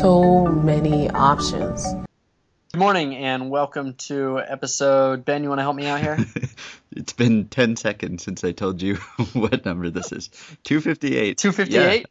so many options. Good morning and welcome to episode. Ben, you want to help me out here? it's been 10 seconds since I told you what number this is. 258. 258?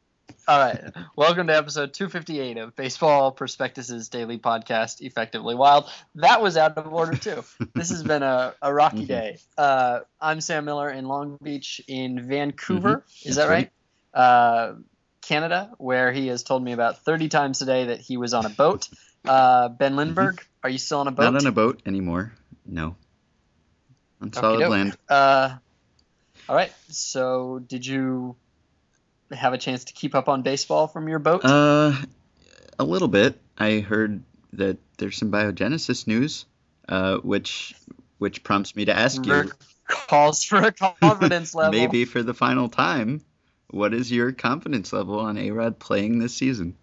All right. Welcome to episode 258 of Baseball Prospectus's daily podcast, Effectively Wild. That was out of order, too. this has been a, a rocky Mm-hmm. day. Uh, I'm Sam Miller in Long Beach in Vancouver. Mhm. Is That's that right? Uh, Canada, where he has told me about 30 times today that he was on a boat. Uh, ben Lindbergh, are you still on a boat? Mm-hmm. Not on a boat anymore. No. On solid Okey-doke. land. Uh, all right. So, did you have a chance to keep up on baseball from your boat? Uh, a little bit. I heard that there's some biogenesis news, uh, which which prompts me to ask you, calls for a confidence level. maybe for the final time, what is your confidence level on A-Rod playing this season?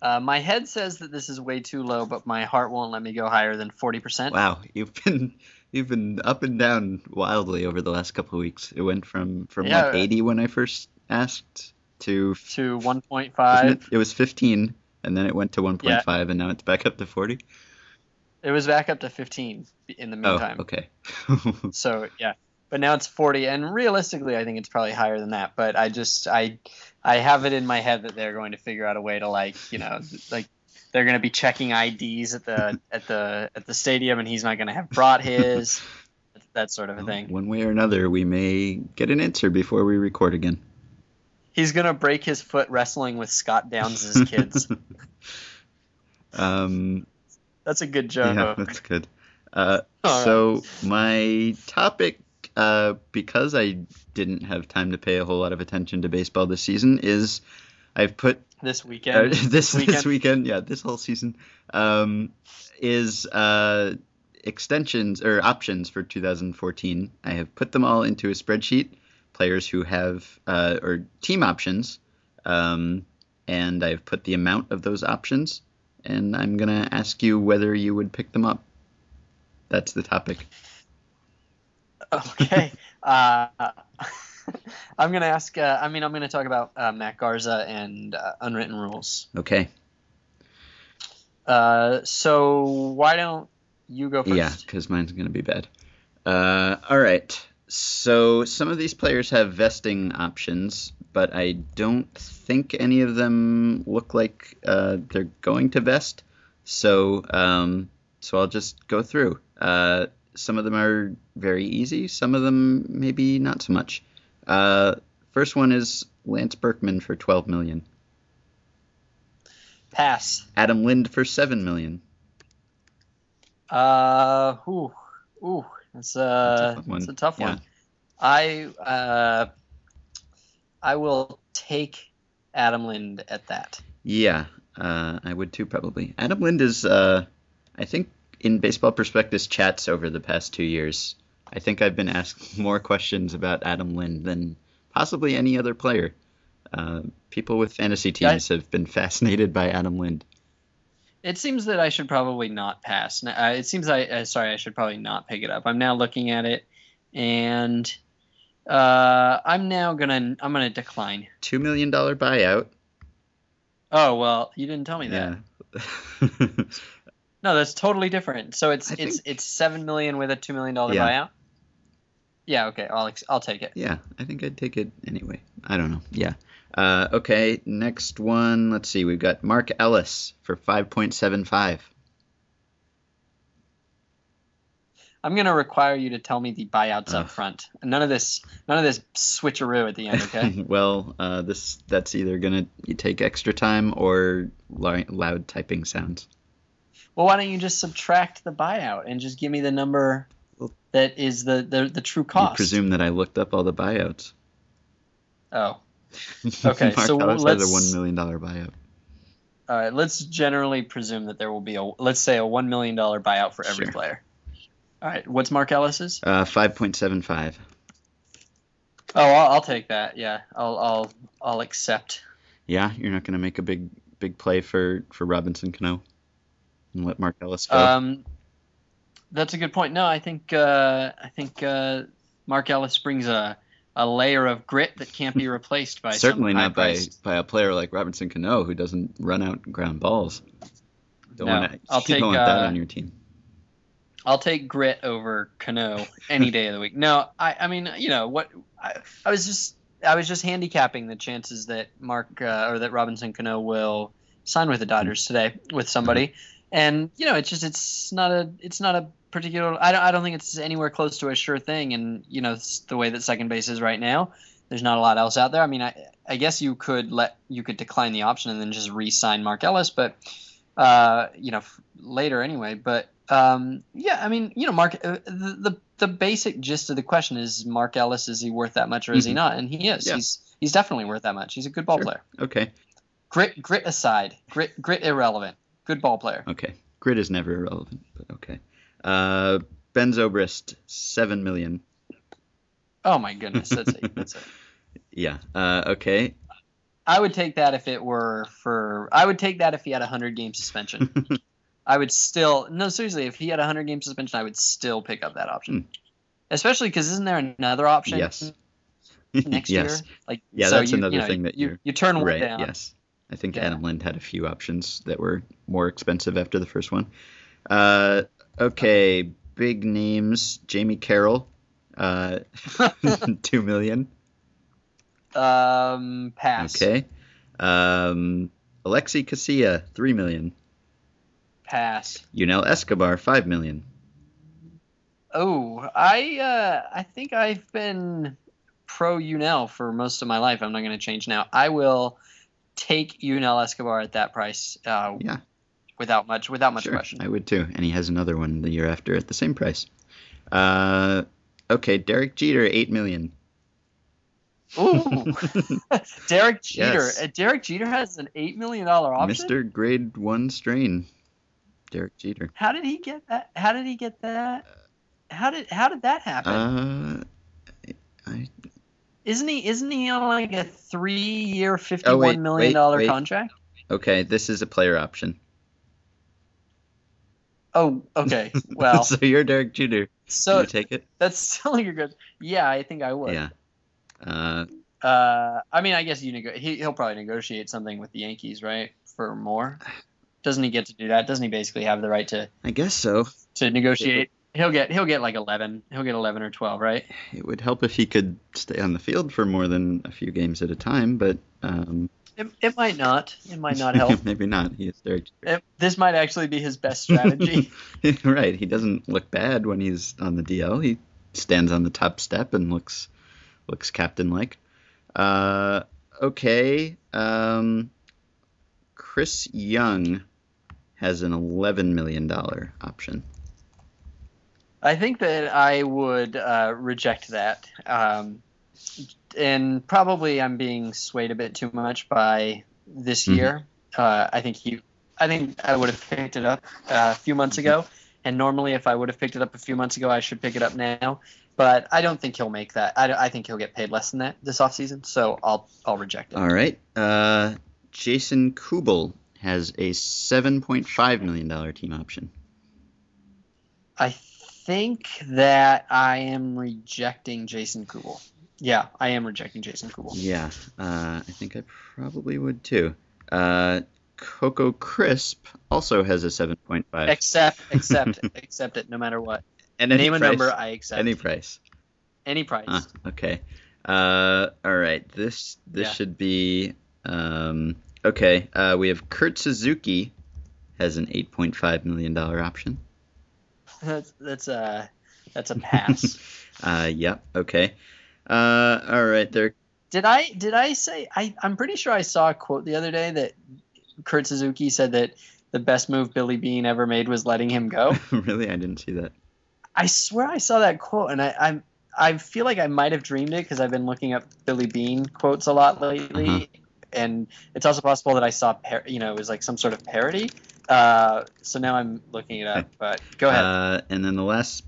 Uh, my head says that this is way too low, but my heart won't let me go higher than forty percent. Wow, you've been you've been up and down wildly over the last couple of weeks. It went from from Yeah. what 80 when I first asked to To one point five. it, it was 15 and then it went to 1.5 and now it's back up to 40. It was back up to fifteen in the meantime. Oh, okay. So yeah, but now it's forty, and realistically, I think it's probably higher than that. But I just I I have it in my head that they're going to figure out a way to like you know like they're going to be checking IDs at the at the at the stadium, and he's not going to have brought his that sort of a thing. One way or another, we may get an answer before we record again. He's going to break his foot wrestling with Scott Downs' kids. um, That's a good joke. yeah, that's good. Uh, so my topic, uh, because I didn't have time to pay a whole lot of attention to baseball this season, is I've put This uh, weekend. this weekend. this weekend, yeah, this whole season, um, is uh, extensions or options for 2014. I have put them all into a spreadsheet. Players who have uh, or team options, um, and I've put the amount of those options, and I'm gonna ask you whether you would pick them up. That's the topic. Okay. uh, I'm going to ask. Uh, I mean, I'm going to talk about uh, Matt Garza and uh, unwritten rules. Okay. Uh, so why don't you go first? Yeah, because mine's going to be bad. Uh, all right. So some of these players have vesting options, but I don't think any of them look like uh, they're going to vest. So um, so I'll just go through. Uh, some of them are very easy. Some of them maybe not so much. Uh, first one is Lance Berkman for 12 million. Pass. Adam Lind for 7 million. Uh, ooh, ooh, that's a tough one. that's a tough Yeah. one. I uh, I will take Adam Lind at that. Yeah, uh, I would too, probably. Adam Lind is, uh, I think, in Baseball Prospectus chats over the past two years, I think I've been asked more questions about Adam Lind than possibly any other player. Uh, people with fantasy Yeah, I- teams have been fascinated by Adam Lind. It seems that I should probably not pass. Uh, it seems I uh, sorry I should probably not pick it up. I'm now looking at it, and uh, I'm now gonna I'm gonna decline. $2 million buyout. Oh well, you didn't tell me that. Yeah. No, that's totally different. So it's I it's think- it's seven million with a two million dollar Yeah. buyout. Yeah. Okay. I'll ex- I'll take it. yeah, I think I'd take it anyway. I don't know. Yeah. Uh, okay, next one. Let's see. We've got Mark Ellis for 5.75. I'm gonna require you to tell me the buyouts Ugh. up front. None of this none of this switcheroo at the end. Okay. well, uh, this that's either gonna take extra time or loud typing sounds. Well, why don't you just subtract the buyout and just give me the number that is the the, the true You cost? presume that I looked up all the buyouts. Oh. Okay, Mark so Ellis has let's- a one million dollar buyout. All right. Let's generally presume that there will be a let's say a one million dollar buyout for every Sure. player. All right. What's Mark Ellis's? Uh, five point seven five. Oh, I'll, I'll take that. Yeah. I'll I'll I'll accept. Yeah, you're not gonna make a big big play for for Robinson Cano and let Mark Ellis go. Um, that's a good point. No, I think uh, I think uh, Mark Ellis brings a a layer of grit that can't be replaced by Certainly not by, by a player like Robinson Cano who doesn't run out ground balls. Don't No, want to. I'll take, that uh, on your team. I'll take grit over Cano any day of the week. No, I, I mean, you know what? I, I was just, I was just handicapping the chances that Mark uh, or that Robinson Cano will sign with the Dodgers today with somebody, and you know, it's just, it's not a, it's not a particular. I don't, I don't think it's anywhere close to a sure thing, and you know, the way that second base is right now. There's not a lot else out there. I mean, I, I guess you could let, you could decline the option and then just re-sign Mark Ellis, but uh, you know, f- later anyway. But um, yeah, I mean, you know, Mark, uh, the, the the basic gist of the question is Mark Ellis is he worth that much or is he Mhm. not? And he is. Yeah. He's he's definitely worth that much. He's a good ball Sure. player. Okay. Grit grit aside, grit grit irrelevant. Good ball player. Okay. Grid is never irrelevant, but okay. Uh, Ben Zobrist, seven million. Oh my goodness, that's it. That's it. Yeah. Uh, okay. I would take that if it were for. I would take that if he had a hundred game suspension. I would still no seriously. If he had a hundred game suspension, I would still pick up that option. Hmm. Especially because isn't there another option yes. next yes. year? Like Yeah, so that's you, another you know, thing that you you turn one Right. down. Yes. I think Yeah. Adam Lind had a few options that were more expensive after the first one. Uh, okay. Big names. Jamey Carroll. Uh, two million. Um, pass. Okay. Um, Alexi Casilla, three million. Pass. Yunel Escobar, five million. Oh, I uh, I think I've been pro Yunel for most of my life. I'm not going to change now. I will take Yunel Escobar at that price. Uh, Yeah. Without much, without much sure, question. I would too. And he has another one the year after at the same price. Uh, okay, Derek Jeter, eight million. Ooh, Derek Jeter. Yes. Uh, Derek Jeter has an eight million dollar option. Mr. Grade One strain. Derek Jeter. How did he get that? How did he get that? How did how did that happen? Uh, isn't he isn't he on like a three year, fifty Oh, million dollar contract? okay. This is a player option. Oh, okay. Well, so you're Derek Jeter. so you take it? that's still a good. Yeah, I think I would. Yeah. Uh, Uh, I mean, I guess you nego- he, he'll probably negotiate something with the Yankees, right, for more. Doesn't he get to do that? Doesn't he basically have the right to I guess so. to negotiate? He'll get he'll get like eleven. He'll get eleven or twelve, right? It would help if he could stay on the field for more than a few games at a time, but um, It, it might not. It might not help. maybe not. He is Derek. It- this might actually be his best strategy. right. He doesn't look bad when he's on the DL. He stands on the top step and looks looks captain like. Uh, okay. Um, Chris Young has an eleven million dollar option. I think that I would uh, reject that. Um, and probably I'm being swayed a bit too much by this Mhm. year. Uh, I think he, I think I would have picked it up uh, a few months ago. And normally, if I would have picked it up a few months ago, I should pick it up now. But I don't think he'll make that. I, I think he'll get paid less than that this offseason. So I'll I'll reject it. All right. Uh, Jason Kubel has a seven point five million dollar team option. I think that I am rejecting Jason Kubel. Yeah, I am rejecting Jason Kubel. Yeah, uh, I think I probably would too. Uh, Coco Crisp also has a seven point five. Accept, accept, accept it, no matter what. And any Name a number, I accept. Any price. Any, price. price. Ah, okay. Uh, all right. This this Yeah. should be um, okay. Uh, we have Kurt Suzuki has an eight point five million dollar option. That's that's a that's a pass. uh, yep. Okay. Uh, all right. There. did I did I say I I'm pretty sure I saw a quote the other day that Kurt Suzuki said that the best move Billy Beane ever made was letting him go. really, I didn't see that. I swear I saw that quote, and I I'm I feel like I might have dreamed it because I've been looking up Billy Beane quotes a lot lately, Uh-huh. And it's also possible that I saw par- you know it was like some sort of parody. Uh, so now I'm looking it up. But go ahead. Uh, and then the last.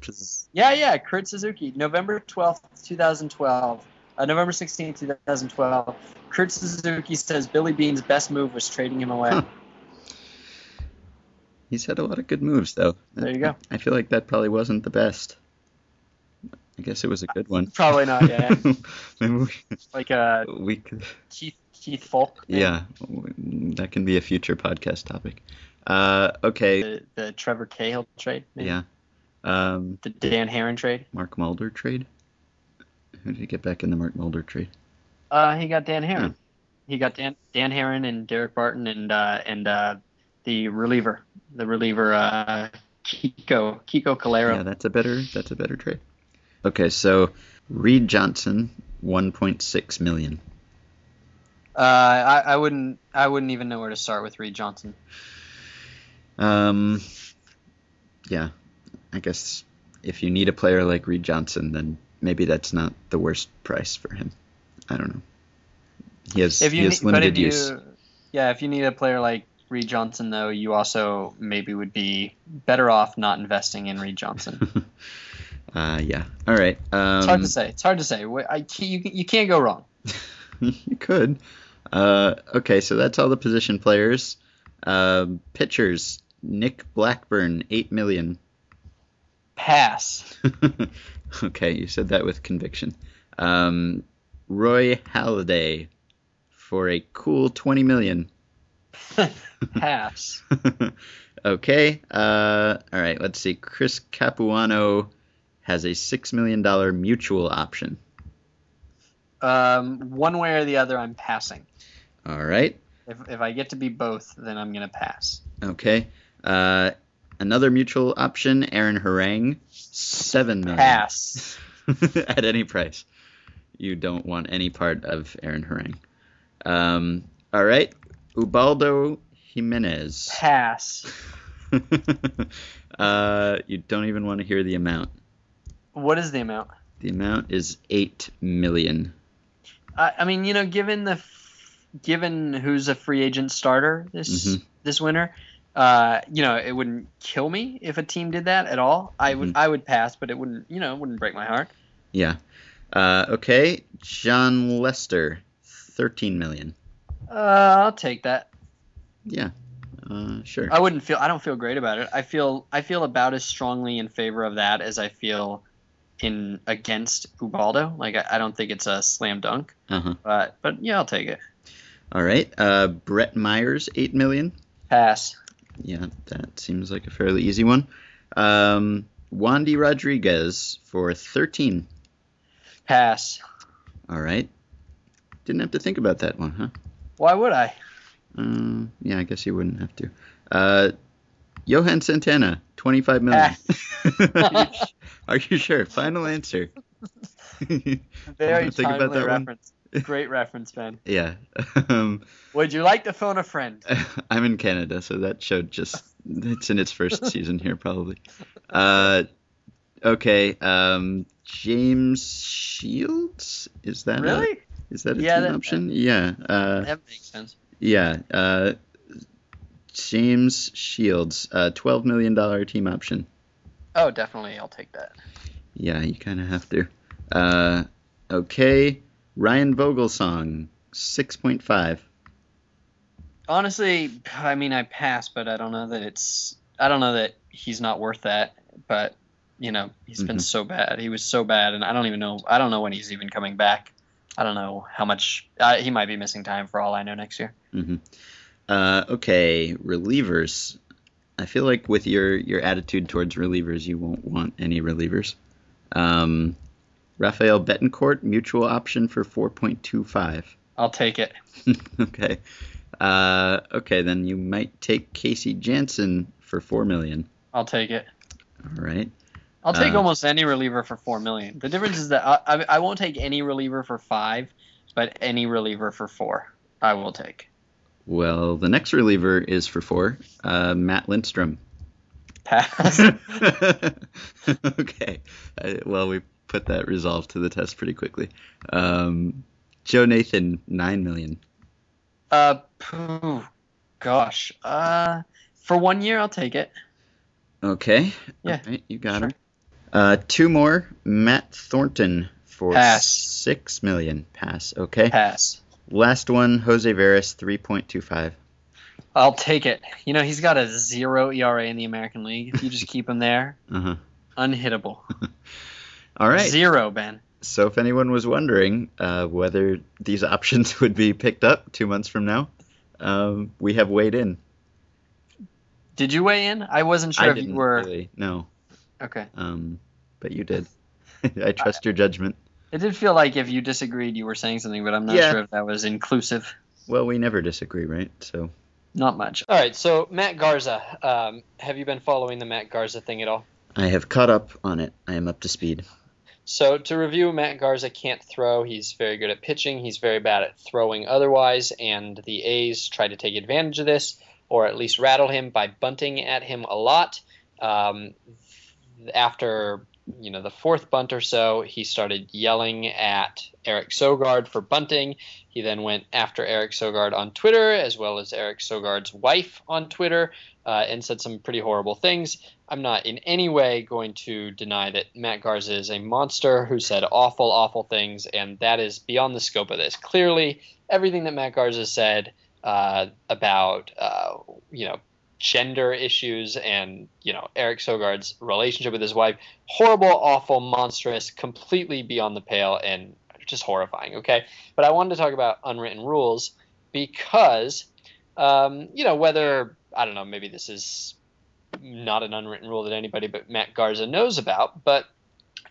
Yeah, yeah, Kurt Suzuki, November 12th, 2012. Uh, November 16th, 2012. Kurt Suzuki says Billy Beane's best move was trading him away. Huh. He's had a lot of good moves, though. There you go. I feel like that probably wasn't the best. I guess it was a good one. Probably not. Yeah, Maybe we, like uh, we could, Keith Keith maybe? yeah, that can be a future podcast topic. Uh, okay, The, the Trevor Cahill trade. maybe? yeah. Um, The Dan Haren trade. Mark Mulder trade. Who did he get back in the Mark Mulder trade? Uh, he got Dan Haren. Hmm. He got Dan Dan Haren and Daric Barton and uh, and uh, the reliever, the reliever uh, Kiko Kiko Calero. Yeah, that's a better that's a better trade. Okay, so Reed Johnson, 1.6 million. Uh, I, I wouldn't I wouldn't even know where to start with Reed Johnson. Um, yeah, I guess if you need a player like Reed Johnson, then maybe that's not the worst price for him. I don't know. He has If he has need, limited use. you yeah, if you need a player like Reed Johnson though, you also maybe would be better off not investing in Reed Johnson. uh, yeah. All right. Um, It's hard to say. It's hard to say. I, you, you can't go wrong. you could. Uh, okay, so that's all the position players. Um pitchers. Nick Blackburn, eight million. Pass. okay, you said that with conviction. Um, Roy Halladay for a cool twenty million. Pass. okay. Uh, all right. Let's see. Chris Capuano has a six million dollar mutual option. Um, one way or the other, I'm passing. All right. If, if I get to be both, then I'm gonna pass. Okay. Uh, another mutual option. Aaron Harang, seven million. Pass. At any price. You don't want any part of Aaron Harang. Um, all right. Ubaldo Jimenez. Pass. uh, you don't even want to hear the amount. What is the amount? The amount is eight million. I, I mean, you know, given the given who's a free agent starter this Mhm. this winter, uh, you know, it wouldn't kill me if a team did that at all. I would Mhm. I would pass, but it wouldn't you know it wouldn't break my heart. Yeah. Uh, okay. Jon Lester, thirteen million. Uh, I'll take that. Yeah. Uh, sure. I wouldn't feel I don't feel great about it. I feel I feel about as strongly in favor of that as I feel in against Ubaldo. Like I, I don't think it's a slam dunk, Uh-huh. but but yeah, I'll take it. All right. Uh, Brett Myers, eight million. Pass. Yeah, that seems like a fairly easy one. Um, Wandy Rodriguez for 13. Pass. All right. Didn't have to think about that one, huh? Why would I? Uh, yeah, I guess you wouldn't have to. Uh, Johan Santana, 25 million. Are you sure? Final answer. Very think about that one? reference. Great reference, Ben. yeah. Um, Would you like to phone a friend? I'm in Canada, so that show just it's in its first season here probably. Uh, okay, um, James Shields is that a- Really? is that a Yeah, team that- option? Yeah, uh, That makes sense. yeah. Uh, James Shields, uh, twelve million dollar team option. Oh, definitely, I'll take that. Yeah, you kind of have to. Uh, okay, Ryan Vogelsong, six point five. Honestly, I mean, I pass, but I don't know that it's. I don't know that he's not worth that. But you know, he's been Mhm. so bad. He was so bad, and I don't even know. I don't know when he's even coming back. I don't know how much. Uh, he might be missing time for all I know next year. hmm Uh, okay, relievers. I feel like with your your attitude towards relievers, you won't want any relievers. Um, Rafael Betancourt, mutual option for four point two five. I'll take it. okay. Uh, okay, then you might take Casey Janssen for four million. I'll take it. All right. I'll take Uh, almost any reliever for four million. The difference is that I, I, I won't take any reliever for five, but any reliever for four, I will take. Well, the next reliever is for four. Uh, Matt Lindstrom. Pass. okay. Uh, well, we put that resolve to the test pretty quickly. Um, Joe Nathan, nine million. uh, phew, gosh. Uh, for one year, I'll take it. Okay. Yeah, right, you got sure. him. Uh, two more. Matt Thornton for Pass. six million. Pass. Okay. Pass. Last one. Jose Veras, three point two five. I'll take it. You know, he's got a zero ERA in the American League. If you just keep him there, Uh huh. unhittable. All right. Zero, Ben. So if anyone was wondering uh, whether these options would be picked up two months from now, um, we have weighed in. Did you weigh in? I wasn't sure I if you were. really, no, Okay. um, but you did. I trust your judgment. It did feel like if you disagreed, you were saying something, but I'm not Yeah. sure if that was inclusive. Well, we never disagree, right? So Not much. All right. So Matt Garza, um, have you been following the Matt Garza thing at all? I have caught up on it. I am up to speed. So to review, Matt Garza can't throw. He's very good at pitching. He's very bad at throwing otherwise, and the A's tried to take advantage of this, or at least rattle him by bunting at him a lot. Um, after you know the fourth bunt or so, he started yelling at Eric Sogard for bunting. He then went after Eric Sogard on Twitter, as well as Eric Sogard's wife on Twitter, uh, and said some pretty horrible things. I'm not in any way going to deny that Matt Garza is a monster who said awful, awful things, and that is beyond the scope of this. Clearly, everything that Matt Garza said uh, about, uh, you know, gender issues and, you know, Eric Sogard's relationship with his wife, horrible, awful, monstrous, completely beyond the pale, and just horrifying, okay? But I wanted to talk about unwritten rules because, um, you know, whether, I don't know, maybe this is not an unwritten rule that anybody but Matt Garza knows about, but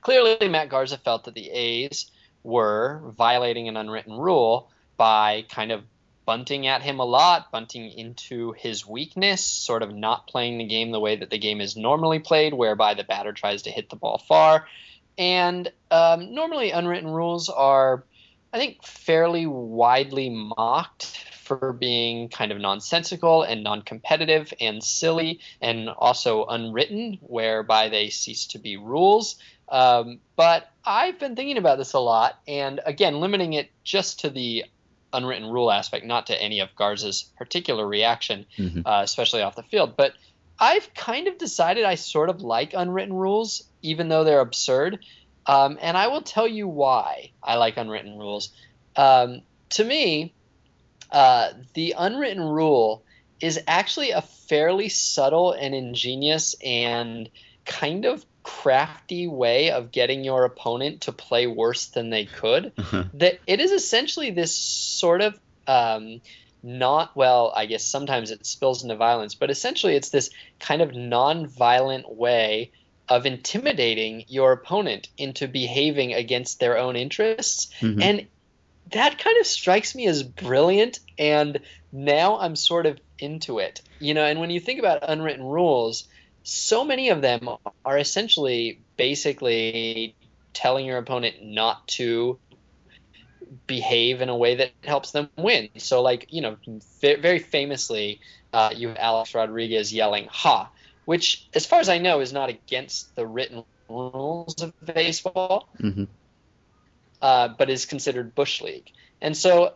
clearly Matt Garza felt that the A's were violating an unwritten rule by kind of bunting at him a lot, bunting into his weakness, sort of not playing the game the way that the game is normally played, whereby the batter tries to hit the ball far. And um, normally, unwritten rules are, I think, fairly widely mocked for being kind of nonsensical and non competitive and silly and also unwritten, whereby they cease to be rules. Um, but I've been thinking about this a lot, and again, limiting it just to the unwritten rule aspect, not to any of Garza's particular reaction, Mhm. uh, especially off the field. But I've kind of decided I sort of like unwritten rules, even though they're absurd. Um, and I will tell you why I like unwritten rules. Um, to me, uh, the unwritten rule is actually a fairly subtle and ingenious and kind of crafty way of getting your opponent to play worse than they could that it is essentially this sort of um, not well i guess sometimes it spills into violence but essentially it's this kind of non-violent way of intimidating your opponent into behaving against their own interests. Mhm. and that kind of strikes me as brilliant and now i'm sort of into it. You know and when you think about unwritten rules so many of them are essentially basically telling your opponent not to behave in a way that helps them win. So, like, you know, very famously, uh, you have Alex Rodriguez yelling, ha, which, as far as I know, is not against the written rules of baseball, Mhm. uh, but is considered Bush League. And so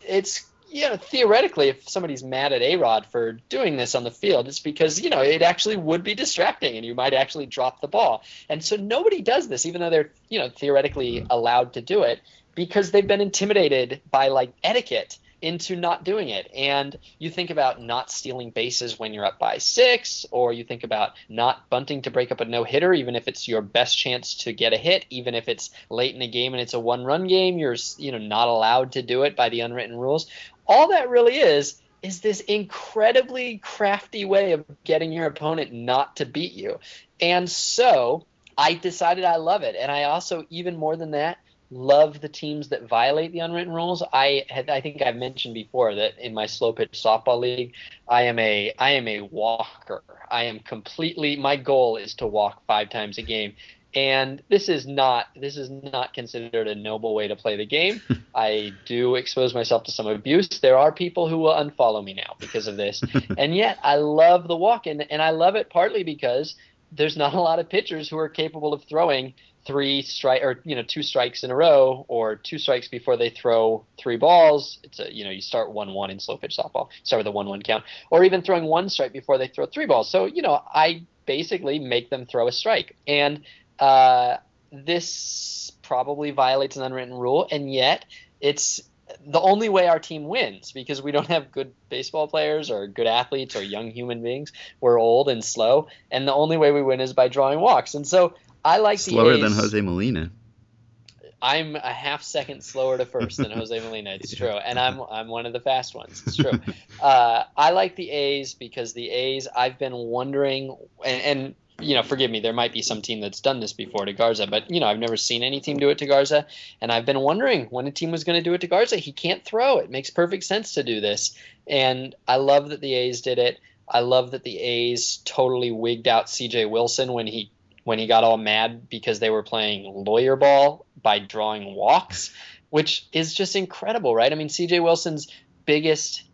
it's, you know, theoretically, if somebody's mad at A Rod for doing this on the field, it's because, you know, it actually would be distracting and you might actually drop the ball. And so nobody does this, even though they're, you know, theoretically hmm. allowed to do it because they've been intimidated by like etiquette into not doing it. And you think about not stealing bases when you're up by six, or you think about not bunting to break up a no hitter, even if it's your best chance to get a hit, even if it's late in a game and it's a one run game, you're you know not allowed to do it by the unwritten rules. All that really is is this incredibly crafty way of getting your opponent not to beat you. And so I decided I love it. And I also, even more than that, love the teams that violate the unwritten rules. I had, I think I've mentioned before that in my slow pitch softball league, I am a I am a walker. I am completely my goal is to walk five times a game. And this is not this is not considered a noble way to play the game. I do expose myself to some abuse. There are people who will unfollow me now because of this. and yet I love the walk and, and I love it partly because there's not a lot of pitchers who are capable of throwing three strike or you know two strikes in a row or two strikes before they throw three balls. It's a you know you start one one in slow pitch softball, start with a one one count, or even throwing one strike before they throw three balls. So you know I basically make them throw a strike, and uh, this probably violates an unwritten rule, and yet it's the only way our team wins because we don't have good baseball players or good athletes or young human beings. We're old and slow, and the only way we win is by drawing walks. And so I like Slower the A's. than Jose Molina. I'm a half second slower to first than Jose Molina. It's true, and I'm I'm one of the fast ones. It's true. uh, I like the A's because the A's. I've been wondering, and, and you know, forgive me, there might be some team that's done this before to Garza, but you know, I've never seen any team do it to Garza, and I've been wondering when a team was going to do it to Garza. He can't throw. It makes perfect sense to do this, and I love that the A's did it. I love that the A's totally wigged out C.J. Wilson when he when he got all mad because they were playing lawyer ball by drawing walks, which is just incredible, right? I mean, C.J. Wilson's biggest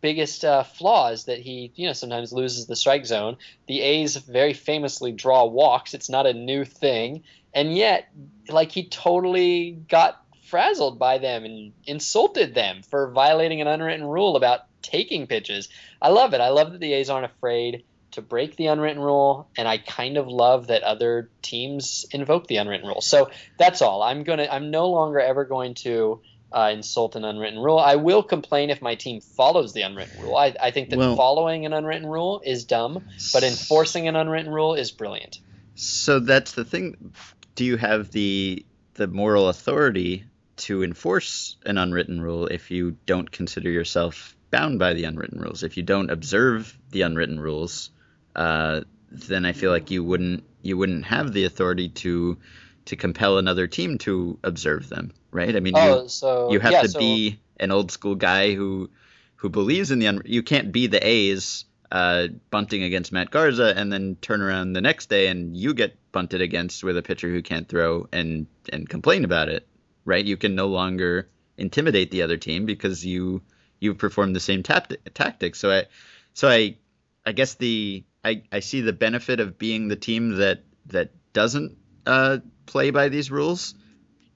biggest uh, flaw is that he, you know, sometimes loses the strike zone. The A's very famously draw walks. It's not a new thing, and yet, like he totally got frazzled by them and insulted them for violating an unwritten rule about taking pitches. I love it. I love that the A's aren't afraid to break the unwritten rule, and I kind of love that other teams invoke the unwritten rule. So that's all. I'm gonna. I'm no longer ever going to uh, insult an unwritten rule. I will complain if my team follows the unwritten rule. I, I think that Well- following an unwritten rule is dumb, but enforcing an unwritten rule is brilliant. So that's the thing. Do you have the the moral authority to enforce an unwritten rule if you don't consider yourself bound by the unwritten rules? If you don't observe the unwritten rules, uh, then I feel like you wouldn't you wouldn't have the authority to to compel another team to observe them, right? I mean, you, Oh, so you have yeah, to so- be an old school guy who who believes in the un- you can't be the A's uh, bunting against Matt Garza and then turn around the next day and you get bunted against with a pitcher who can't throw and and complain about it right you can no longer intimidate the other team because you you've performed the same tap- tactics so I so I I guess the I, I see the benefit of being the team that that doesn't uh, play by these rules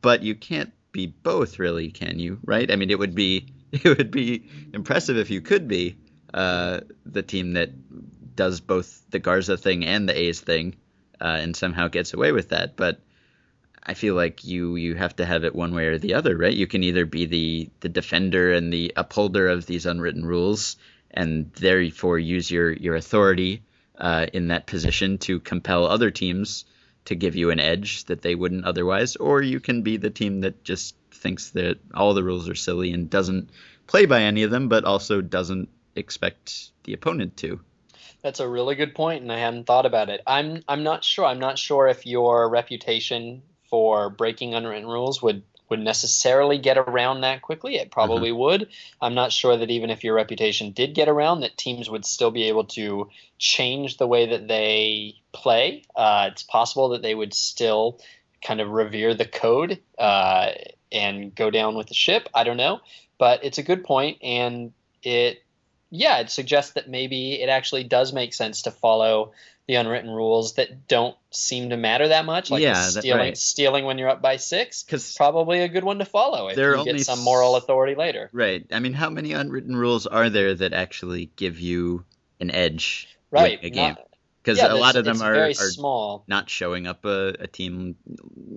but you can't be both really can you right? I mean it would be it would be impressive if you could be uh, the team that does both the garza thing and the a's thing uh, and somehow gets away with that. But i feel like you you have to have it one way or the other right? You can either be the the defender and the upholder of these unwritten rules and therefore use your your authority uh, in that position to compel other teams to give you an edge that they wouldn't otherwise, or you can be the team that just thinks that all the rules are silly and doesn't play by any of them, but also doesn't expect the opponent to. That's a really good point, and I hadn't thought about it. I'm I'm not sure. I'm not sure if your reputation for breaking unwritten rules would would necessarily get around that quickly. It probably would. I'm not sure that even if your reputation did get around, that teams would still be able to change the way that they play. Uh, it's possible that they would still kind of revere the code uh, and go down with the ship. I don't know, but it's a good point, and it yeah, it suggests that maybe it actually does make sense to follow the unwritten rules that don't seem to matter that much, like Yeah, that- stealing right. stealing when you're up by six. Because Probably a good one to follow if There you get some moral authority later. right, I mean, how many unwritten rules are there that actually give you an edge Right. in a game? Because yeah, a lot of them are, are small. not showing up a, a team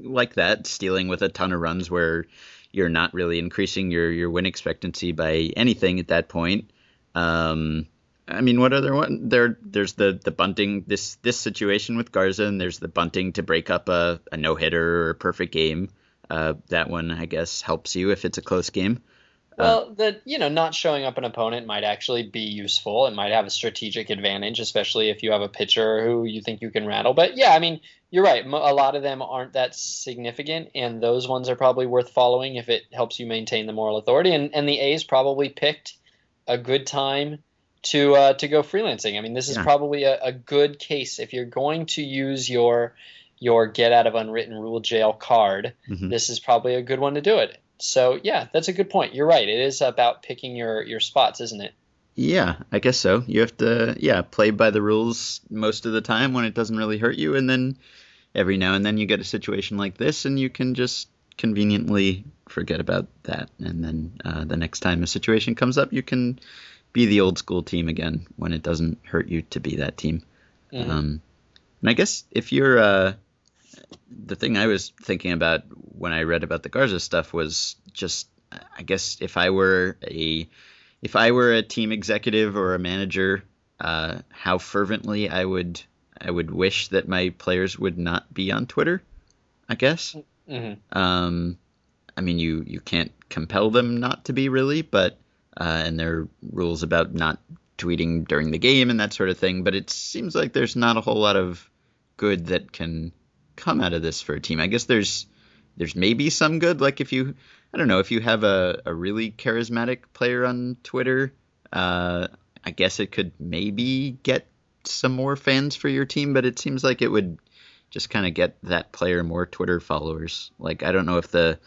like that, stealing with a ton of runs where you're not really increasing your, your win expectancy by anything at that point. Um, I mean, what other one? There, there's the the bunting this this situation with Garza, and there's the bunting to break up a, a no hitter or a perfect game. Uh, that one, I guess, helps you if it's a close game. Well, the you know not showing up an opponent might actually be useful. It might have a strategic advantage, especially if you have a pitcher who you think you can rattle. But yeah, I mean, you're right. A lot of them aren't that significant, and those ones are probably worth following if it helps you maintain the moral authority. And and the A's probably picked a good time to uh, to go freelancing. I mean, this is Yeah. probably a, a good case if you're going to use your your get out of unwritten rule jail card Mhm. this is probably a good one to do it. So yeah, that's a good point. You're right. It is about picking your your spots, isn't it? Yeah, I guess so. You have to, yeah, play by the rules most of the time when it doesn't really hurt you, and then every now and then you get a situation like this, and you can just conveniently forget about that, and then uh, the next time a situation comes up, you can be the old school team again when it doesn't hurt you to be that team. Mhm. Um, and I guess if you're uh, the thing I was thinking about when I read about the Garza stuff was just, I guess if I were a if I were a team executive or a manager, uh, how fervently I would I would wish that my players would not be on Twitter. I guess. Hmm Um, I mean, you you can't compel them not to be really, but uh, and there are rules about not tweeting during the game and that sort of thing. But it seems like there's not a whole lot of good that can come out of this for a team. I guess there's there's maybe some good, like if you I don't know if you have a, a really charismatic player on Twitter, uh, I guess it could maybe get some more fans for your team. But it seems like it would just kind of get that player more Twitter followers. Like I don't know if the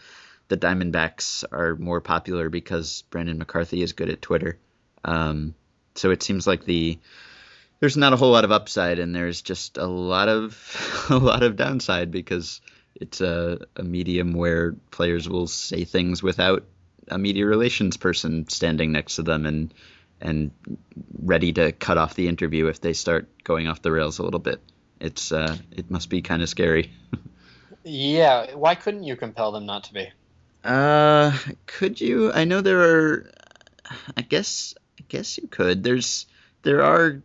the Diamondbacks are more popular because Brandon McCarthy is good at Twitter. Um, so it seems like the there's not a whole lot of upside and there's just a lot of a lot of downside because it's a, a medium where players will say things without a media relations person standing next to them and and ready to cut off the interview if they start going off the rails a little bit. It's uh, it must be kind of scary. Yeah. Why couldn't you compel them not to be? Uh, could you? I know there are. I guess. I guess you could. There's. There are.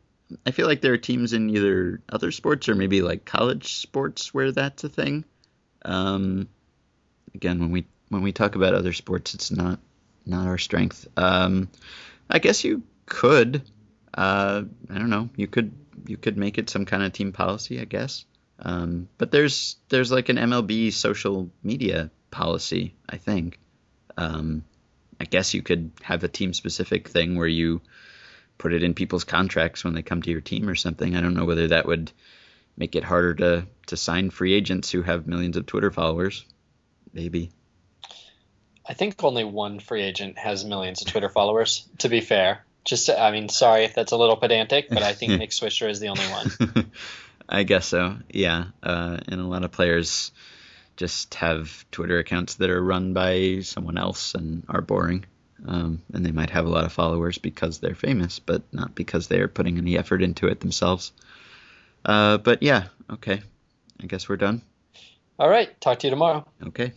I feel like there are teams in either other sports or maybe like college sports where that's a thing. Um, again, when we when we talk about other sports, it's not not our strength. Um, I guess you could. Uh, I don't know. You could you could make it some kind of team policy, I guess. Um, but there's there's like an MLB social media policy, I think. Um, I guess you could have a team specific thing where you put it in people's contracts when they come to your team or something. I don't know whether that would make it harder to to sign free agents who have millions of Twitter followers. Maybe. I think only one free agent has millions of Twitter followers. To be fair, just I mean, sorry if that's a little pedantic, but I think Nick Swisher is the only one. I guess so. Yeah, uh, and a lot of players just have Twitter accounts that are run by someone else and are boring. Um, and they might have a lot of followers because they're famous, but not because they are putting any effort into it themselves. Uh, but yeah, okay. I guess we're done. All right. Talk to you tomorrow. Okay.